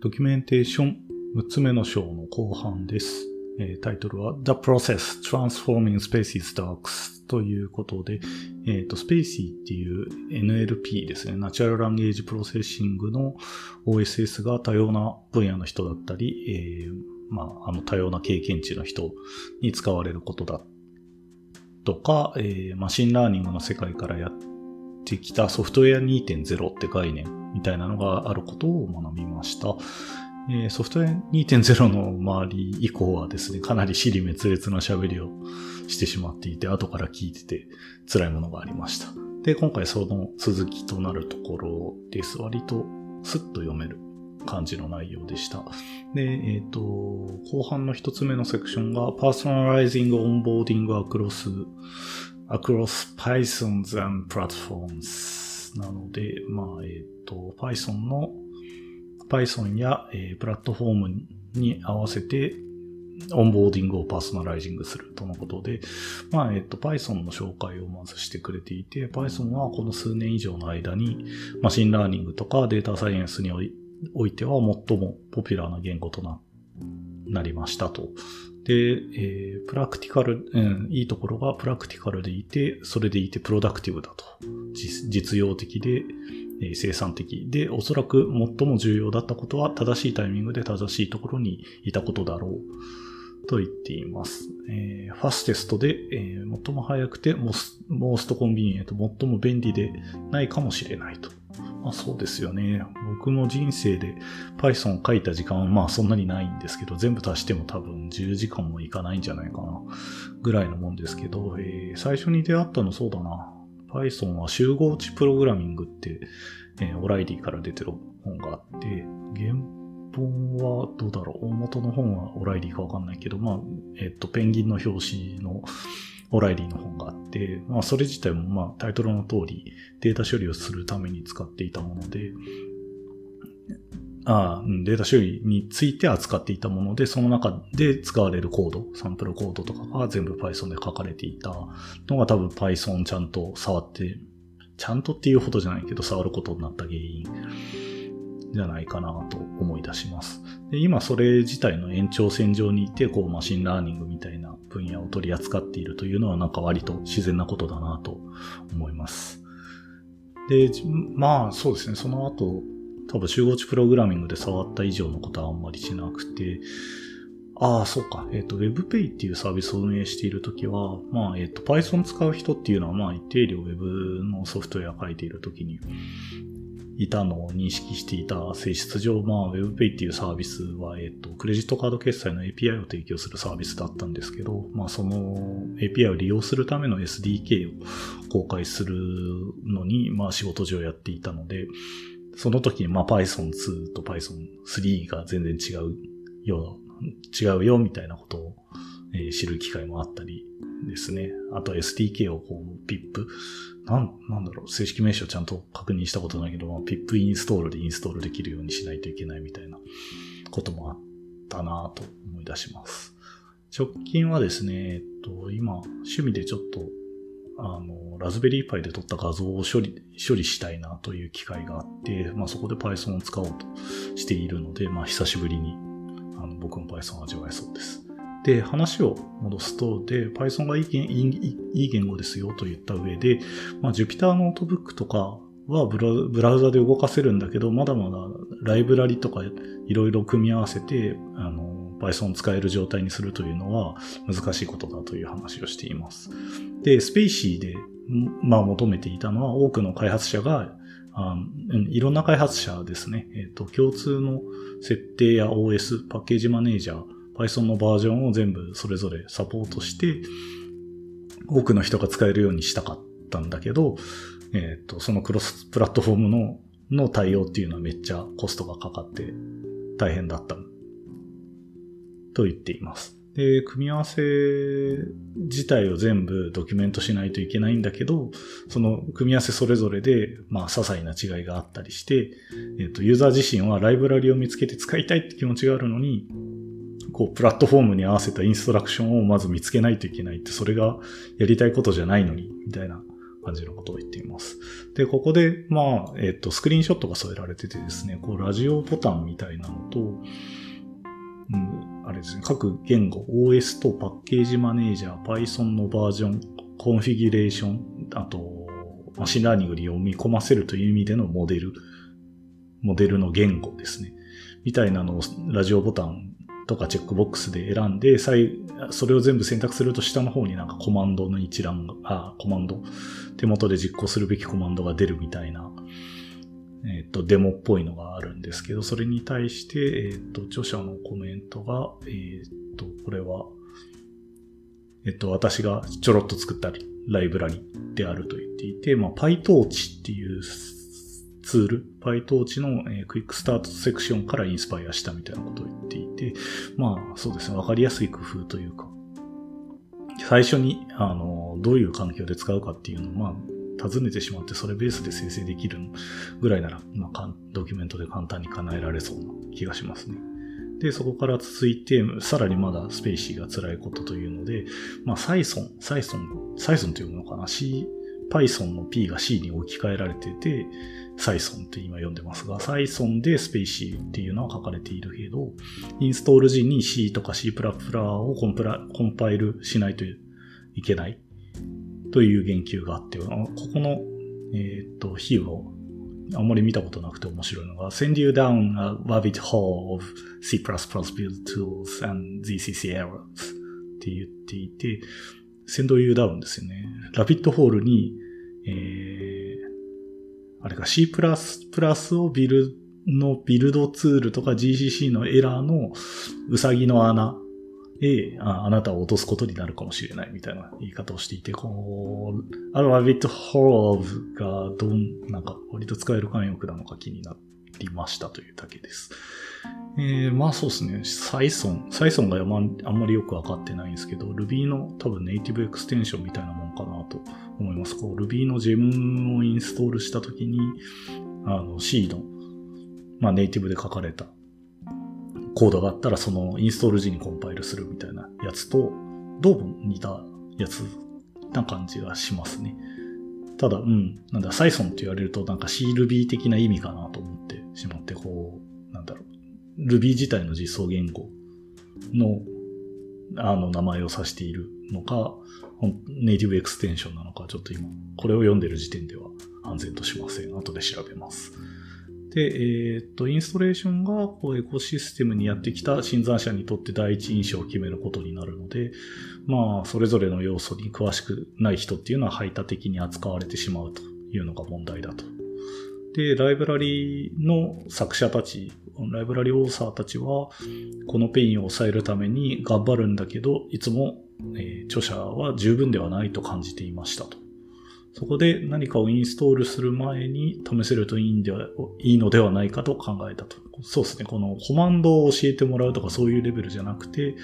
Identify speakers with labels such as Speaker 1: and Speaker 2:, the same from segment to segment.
Speaker 1: ドキュメンテーション6つ目の章の後半です。タイトルは The Process Transforming spaCy's Docs ということで、えっ、と、 spaCy っていう NLP ですね、 Natural Language Processing の OSS が多様な分野の人だったり、えーまあ、あの多様な経験値の人に使われることだとか、えーマシンラーニングの世界からやってきたソフトウェア2.0って概念みたいなのがあることを学びました。ソフトウェア2.0の周り以降はですね、かなり尻滅裂な喋りをしてしまっていて、後から聞いてて辛いものがありました。で、今回その続きとなるところです。割とスッと読める感じの内容でした。で、えっ、と、後半の一つ目のセクションが Personalizing Onboarding Across, across Pythons and Platforms なので、まあ、えっ、と、Python の Python や、えープラットフォームに合わせてオンボーディングを personalizing するとのことで、まあ、えっと、Python の紹介をまずしてくれていて、Python はこの数年以上の間に、マシンラーニングとかデータサイエンスにおいおいては最もポピュラーな言語とななりましたと。で、えープラクティカル、うん、いいところがプラクティカルでいて、それでいてプロダクティブだと。実用的で、えー生産的で、おそらく最も重要だったことは正しいタイミングで正しいところにいたことだろうと言っています。えーファステストで、えー最も早くてモス、モーストコンビニエント、最も便利でないかもしれないと。まあそうですよね。僕も人生で Python 書いた時間はまあそんなにないんですけど、全部足しても多分10時間もいかないんじゃないかな。ぐらいのもんですけど、えー最初に出会ったのそうだな。Python は集合値プログラミングって、えーオライリーから出てる本があって、本はどうだろう？大元の本はオライリーかわかんないけど、まあ、えっ、と、ペンギンの表紙のオライリーの本があって、まあ、それ自体もまあ、タイトルの通り、データ処理をするために使っていたもので、ああ、データ処理について扱っていたもので、その中で使われるコード、サンプルコードとかが全部 Python で書かれていたのが多分 Python ちゃんと触って、ちゃんとっていうほどじゃないけど触ることになった原因。じゃないかなと思い出します。で今それ自体の延長線上にいて、こうマシンラーニングみたいな分野を取り扱っているというのはなんか割と自然なことだなと思います。で、まあそうですね、その後、多分集合値プログラミングで触った以上のことはあんまりしなくて、ああ、そうか。えっ、と、WebPay っていうサービスを運営しているときは、まあ、えっ、と、Python 使う人っていうのは、まあ、一定量 Web のソフトウェア書いているときに、いたのを認識していた性質上、まあ、WebPay っていうサービスは、えっ、と、クレジットカード決済の API を提供するサービスだったんですけど、まあ、その API を利用するための SDK を公開するのに、まあ、仕事上やっていたので、その時に、まあ、Python 2と Python 3が全然違うよ、違うよ、みたいなことを、えー知る機会もあったりですね。あと SDK をこう、PIP、なん、なんだろう、正式名称ちゃんと確認したことないけど、まあ PIP インストールでインストールできるようにしないといけないみたいなこともあったなと思い出します。直近はですね、えっと、今、趣味でちょっと、あの、 Raspberry Pi で撮った画像を処理、処理したいなという機会があって、まあそこで Python を使おうとしているので、まあ久しぶりに、あの、僕も Python を味わえそうです。で、話を戻すと、で、Python がいい言いいい言語ですよと言った上で、まあ Jupyter ノートブックとかはブラウザで動かせるんだけど、まだまだライブラリとかいろいろ組み合わせて、あの、Python 使える状態にするというのは難しいことだという話をしています。で、スペイシーで、まあ求めていたのは多くの開発者が、あんいろんな開発者ですね、えっ、と、共通の設定や OS、パッケージマネージャー、Python のバージョンを全部それぞれサポートして、多くの人が使えるようにしたかったんだけど、えっ、と、そのクロスプラットフォームの、の対応っていうのはめっちゃコストがかかって大変だったと言っています。で、組み合わせ自体を全部ドキュメントしないといけないんだけど、その組み合わせそれぞれで、まあ、些細な違いがあったりして、えっ、と、ユーザー自身はライブラリを見つけて使いたいって気持ちがあるのに、こう、プラットフォームに合わせたインストラクションをまず見つけないといけないって、それがやりたいことじゃないのに、みたいな感じのことを言っています。で、ここで、まあ、えっ、と、スクリーンショットが添えられててですね、こう、ラジオボタンみたいなのと、うん、あれですね、各言語、OS とパッケージマネージャー、Python のバージョン、コンフィギュレーション、あと、マシンラーニングに読み込ませるという意味でのモデル、モデルの言語ですね。みたいなのをラジオボタンとかチェックボックスで選んで、それを全部選択すると下の方になんかコマンドの一覧が、あ、コマンド、手元で実行するべきコマンドが出るみたいな、えっ、と、デモっぽいのがあるんですけど、それに対して、えっ、と、著者のコメントが、えっ、と、これは、えっ、と、私がちょろっと作ったライブラリであると言っていて、まあ、PyTorch っていうツール、PyTorch の、えー、クイックスタートセクションからインスパイアしたみたいなことを言っていて、まあそうですね、わかりやすい工夫というか、最初に、あの、どういう環境で使うかっていうのを、まあ、尋ねてしまって、それベースで生成できるぐらいなら、まあ、ドキュメントで簡単に叶えられそうな気がしますね。で、そこから続いて、さらにまだスペーシーが辛いことというので、まあ、サイソン、サイソン、サイソンというのかな、Python の P が C に置き換えられてて、サイソンって今読んでますが、サイソンでスペーシーっていうのは書かれているけど、インストール時に C とか C++ をコンプラコンパイルしないといけない。という言及があって、ここの、えっ、と、比喩をあんまり見たことなくて面白いのが、send you down a rabbit hole of C++ build tools and ZCC errors って言っていて、send you down ですよね。ラビットホールに、えー、あれか C++ をビルのビルドツールとか GCC のエラーのうさぎの穴へああなたを落とすことになるかもしれないみたいな言い方をしていて、こう、アルファベットホーブがどん、なんか割と使える慣用句なのか気になってりましたというだけです。えー、まあそうですね。サイソン。サイソンがあんまりよくわかってないんですけど、Ruby の多分ネイティブエクステンションみたいなもんかなと思います。こう Ruby の Gem をインストールしたときに、あの C の、まあネイティブで書かれたコードがあったらそのインストール時にコンパイルするみたいなやつと、どうも似たやつな感じがしますね。ただ、うん、なんだ、サイソンって言われるとなんか CRuby 的な意味かなと思ってしまって、こう、なんだろう、Ruby 自体の実装言語の、あの、名前を指しているのか、ネイティブエクステンションなのか、ちょっと今、これを読んでる時点では安全としません。後で調べます。で、えっ、と、インストレーションがこうエコシステムにやってきた新参者にとって第一印象を決めることになるので、まあ、それぞれの要素に詳しくない人っていうのは排他的に扱われてしまうというのが問題だと。で、ライブラリの作者たち、 library author たちは、この pain を抑えるために頑張るんだけど、いつも、えー、著者は十分ではないと感じていましたと。そこで何かをインストールする前に試せるといいんでは、いいのではないかと考えたと。そうですね。このコマンドを教えてもらうとかそういうレベルじゃなくて、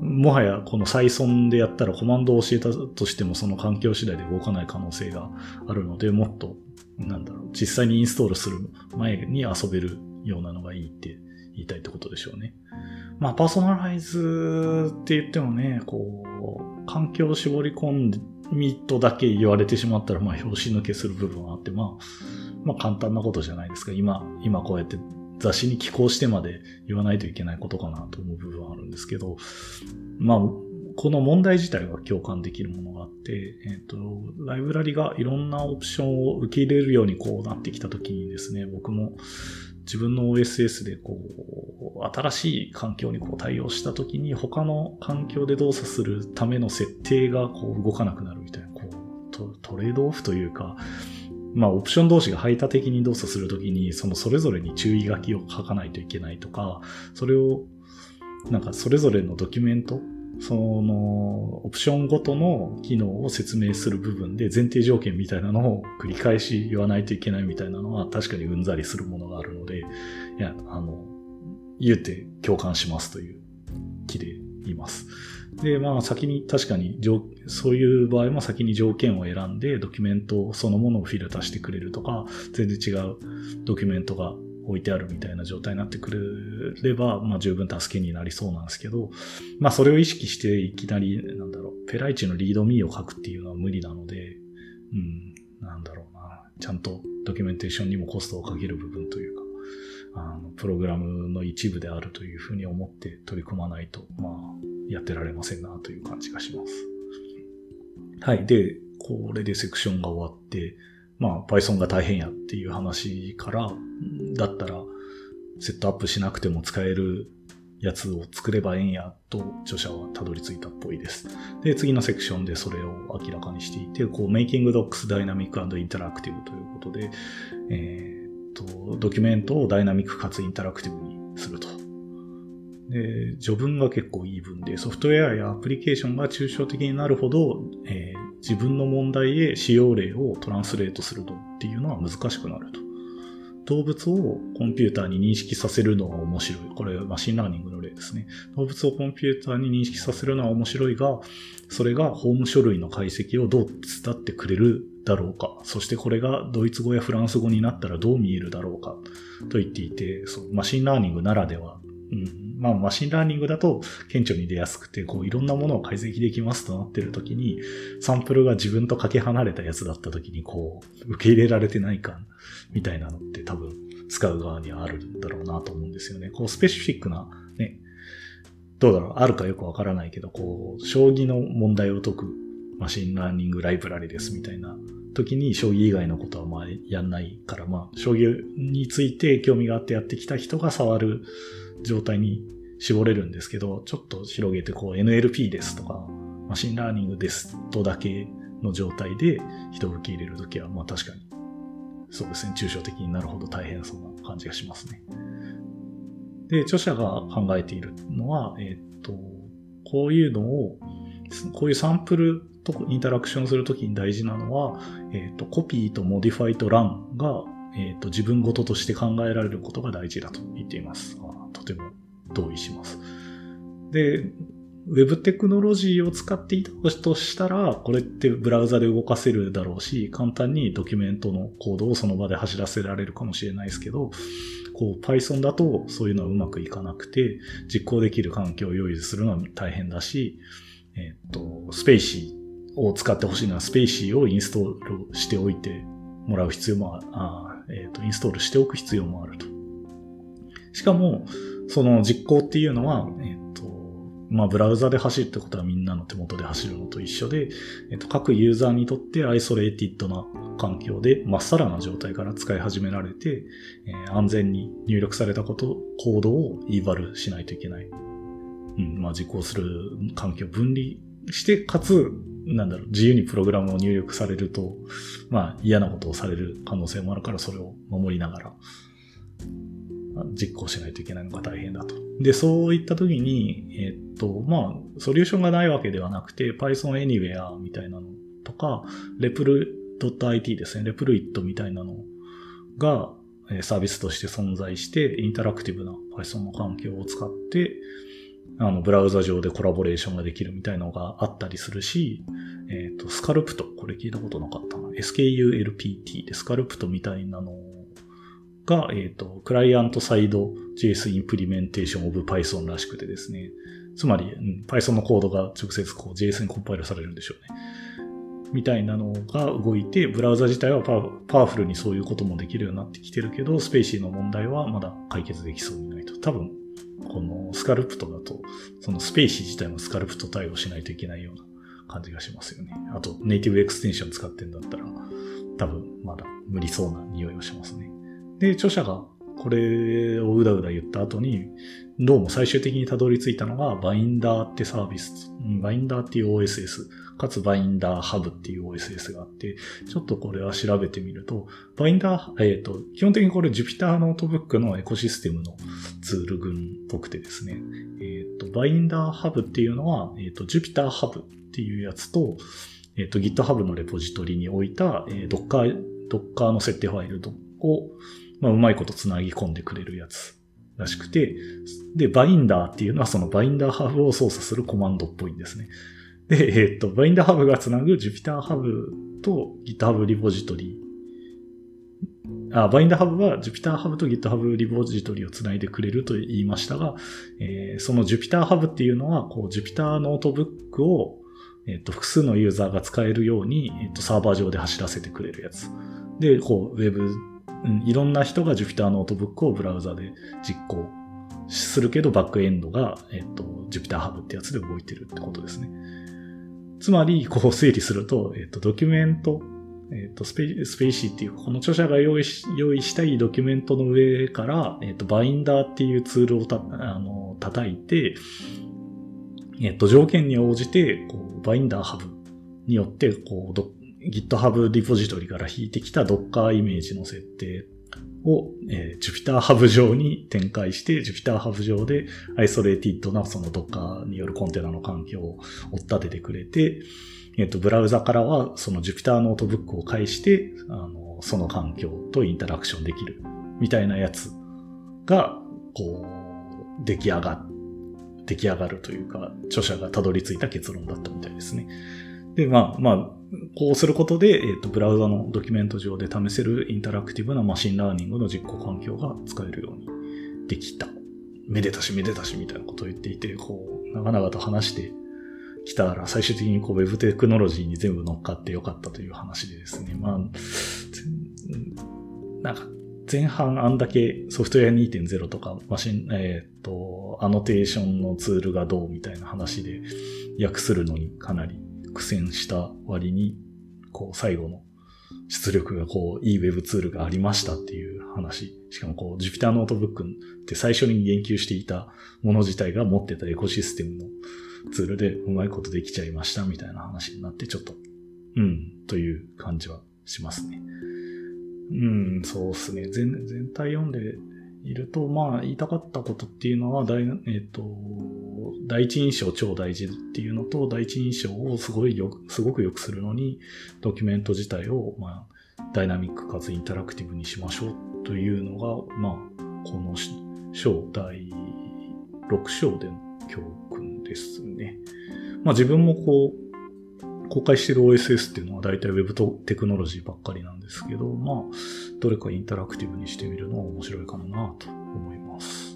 Speaker 1: もはやこの再存でやったらコマンドを教えたとしてもその環境次第で動かない可能性があるので、もっと、なんだろう、実際にインストールする前に遊べるようなのがいいって言いたいってことでしょうね。まあ、パーソナライズって言ってもね、こう、環境を絞り込んでで、ミットだけ言われてしまったら、まあ、拍子抜けする部分はあって、まあ、まあ、簡単なことじゃないですか。今、今こうやって雑誌に寄稿してまで言わないといけないことかなと思う部分はあるんですけど、まあ、この問題自体は共感できるものがあって、えっ、ー、と、ライブラリがいろんなオプションを受け入れるようにこうなってきたときにですね、僕も自分の OSS でこう、新しい環境にこう対応したときに他の環境で動作するための設定がこう動かなくなるみたいな、こうトレードオフというか、まあオプション同士が排他的に動作するときにそのそれぞれに注意書きを書かないといけないとか、それをなんかそれぞれのドキュメントその、オプションごとの機能を説明する部分で前提条件みたいなのを繰り返し言わないといけないみたいなのは確かにうんざりするものがあるので、いや、あの、言うて共感しますという気でいます。で、まあ先に確かに、そういう場合も先に条件を選んでドキュメントそのものをフィルターしてくれるとか、全然違うドキュメントが置いてあるみたいな状態になってくれれば、まあ十分助けになりそうなんですけど、まあそれを意識していきなり、なんだろう、ペライチのリードミーを書くっていうのは無理なので、うん、なんだろうなちゃんとドキュメンテーションにもコストをかける部分というか、あの、プログラムの一部であるというふうに思って取り組まないと、まあ、やってられませんなという感じがします。はい。で、これでセクションが終わって、まあ、Python が大変やっていう話から、だったら、セットアップしなくても使えるやつを作ればええんやと著者はたどり着いたっぽいです。で、次のセクションでそれを明らかにしていて、こう、Making Docs Dynamic and Interactive ということで、えー、と、ドキュメントをダイナミックかつインタラクティブにすると。で、序文が結構いい文で、ソフトウェアやアプリケーションが抽象的になるほど、えー、自分の問題へ使用例を translate するのっていうのは難しくなると。動物をコンピューターに認識させるのは面白い。これマシンラーニングの例ですね。動物をコンピューターに認識させるのは面白いが、それが法務書類の解析をどう手伝ってくれるだろうか。そしてこれがドイツ語やフランス語になったらどう見えるだろうか。と言っていて、そうマシンラーニングならではうん、まあ、マシンラーニングだと顕著に出やすくて、こう、いろんなものを解析できますとなってる時に、サンプルが自分とかけ離れたやつだった時に、こう、受け入れられてない感みたいなのって多分、使う側にはあるんだろうなと思うんですよね。こう、 specific な、ね、どうだろう、あるかよくわからないけど、こう、将棋の問題を解くマシンラーニングライブラリですみたいな時に将棋以外のことはまあやんないから、まあ、将棋について興味があってやってきた人が触る状態に絞れるんですけど、ちょっと広げてこう NLP ですとか、 machine learning ですとだけの状態で人を受け入れるときは、まあ確かに、そうですね、抽象的になるほど大変そうな感じがしますね。で、著者が考えているのは、えっ、と、こういうのを、こういうサンプルとインタラクションするときに大事なのは、えっ、と、コピーと modify と run が、えっ、と、自分ごととして考えられることが大事だと言っています。とても同意します。で、ウェブテクノロジーを使っていたとしたら、これってブラウザで動かせるだろうし、簡単にドキュメントのコードをその場で走らせられるかもしれないですけど、こう Python だとそういうのはうまくいかなくて、実行できる環境を用意するのは大変だし、えっ、と、 spaCy を使ってほしいのは spaCy をインストールしておいてもらう必要もあ、えっ、と、インストールしておく必要もあると。しかも、その実行っていうのは、えっ、と、まあ、ブラウザで走るってことはみんなの手元で走るのと一緒で、えっ、と、各ユーザーにとって isolated な環境で、まっさらな状態から使い始められて、えー、安全に入力されたこと、コードをイーバルしないといけない。うん、まあ、実行する環境を分離して、かつ、なんだろう、自由にプログラムを入力されると、まあ、嫌なことをされる可能性もあるから、それを守りながら、実行しないといけないのが大変だと。で、そういった時に、えっと、まあ、ソリューションがないわけではなくて、Python Anywhere みたいなのとか、repl.it ですね、replit みたいなのがサービスとして存在して、インタラクティブな Python の環境を使って、あの、ブラウザ上でコラボレーションができるみたいなのがあったりするし、えっ、と、 Skulpt、これ聞いたことなかったな。SKULPT でスカルプトみたいなのが、えっ、ー、と、クライアントサイド JS インプリメンテーションオブ Python らしくてですね。つまり、うん、Python のコードが直接こう JS にコンパイルされるんでしょうね。みたいなのが動いて、ブラウザ自体はパワフルにそういうこともできるようになってきてるけど、 spaCy の問題はまだ解決できそうにないと。多分、この Skulpt だと、その spaCy 自体も Skulpt 対応しないといけないような感じがしますよね。あと、 native extension 使ってんだったら、多分まだ無理そうな匂いはしますね。で、著者がこれをうだうだ言った後に、どうも最終的にたどり着いたのが、 Binder ってサービス、Binder っていう OSS、かつ BinderHub っていう OSS があって、ちょっとこれは調べてみると、 Binder、えっ、ー、と、基本的にこれ Jupyter ノートブックのエコシステムのツール群っぽくてですね、えっ、ー、と、 BinderHub っていうのは、えっ、ー、と、Jupyter ハブっていうやつと、えっ、と、GitHub のレポジトリに置いた、えー、Docker、Docker の設定ファイルを、まあ、うまいこと繋ぎ込んでくれるやつらしくて、で、 Binder っていうのはその BinderHub を操作するコマンドっぽいんですね。で、えー、っと、 BinderHub が繋ぐ JupyterHub と GitHub リポジトリあ、 BinderHub は JupyterHub と GitHub リポジトリを繋いでくれると言いましたが、えー、その Jupyter ハブっていうのは、こう Jupyter Notebook を、えっ、と、複数のユーザーが使えるように、えっ、と、サーバー上で走らせてくれるやつ。で、こう、ウェブ、うん、いろんな人が Jupyter ノートブックをブラウザで実行するけど、バックエンドが、えっ、と、Jupyter Hub ってやつで動いてるってことですね。つまり、こう整理すると、えっ、と、ドキュメント、えっ、と、スペ spaCy っていう、この著者が用意し、用意したいドキュメントの上から、えっ、と、 Binder っていうツールをた、あの、叩いて、えっ、と、条件に応じて、こう、 BinderHubによって、こう、GitHub リポジトリから引いてきた Docker イメージの設定を、えー、Jupyter Hub 上に展開して、Jupyter Hub 上で isolated なその Docker によるコンテナの環境を追っ立ててくれて、えっ、ー、と、ブラウザからはその Jupyter ノートブックを介して、あの、その環境とインタラクションできるみたいなやつが、こう、出来上が、出来上がるというか、著者がたどり着いた結論だったみたいですね。で、まあ、まあ、こうすることで、えっ、と、ブラウザのドキュメント上で試せるインタラクティブな machine learning の実行環境が使えるようにできた。めでたしめでたしみたいなことを言っていて、こう、長々と話してきたら、最終的にこう、ウェブテクノロジーに全部乗っかってよかったという話でですね。まあ、なんか、前半あんだけソフトウェア2.0とか、マシン、えっ、ー、と、アノテーションのツールがどうみたいな話で訳するのにかなり苦戦した割に、こう、最後の出力がこう、いいウェブツールがありましたっていう話。しかもこう、Jupyter ノートブックって最初に言及していたもの自体が持ってたエコシステムのツールでうまいことできちゃいましたみたいな話になってちょっと、うん、という感じはしますね。うん、そうっすね。全、全体読んでいると、まあ、言いたかったことっていうのは、えっ、ー、と、第一印象超大事っていうのと、第一印象をすごいよ、すごく良くするのに、ドキュメント自体を、まあ、ダイナミックかつインタラクティブにしましょうというのが、まあ、この章第6章での教訓ですね。まあ自分もこう、公開してる OSS っていうのは大体 Web とテクノロジーばっかりなんですけど、まあ、どれかインタラクティブにしてみるのは面白いかもなと思います。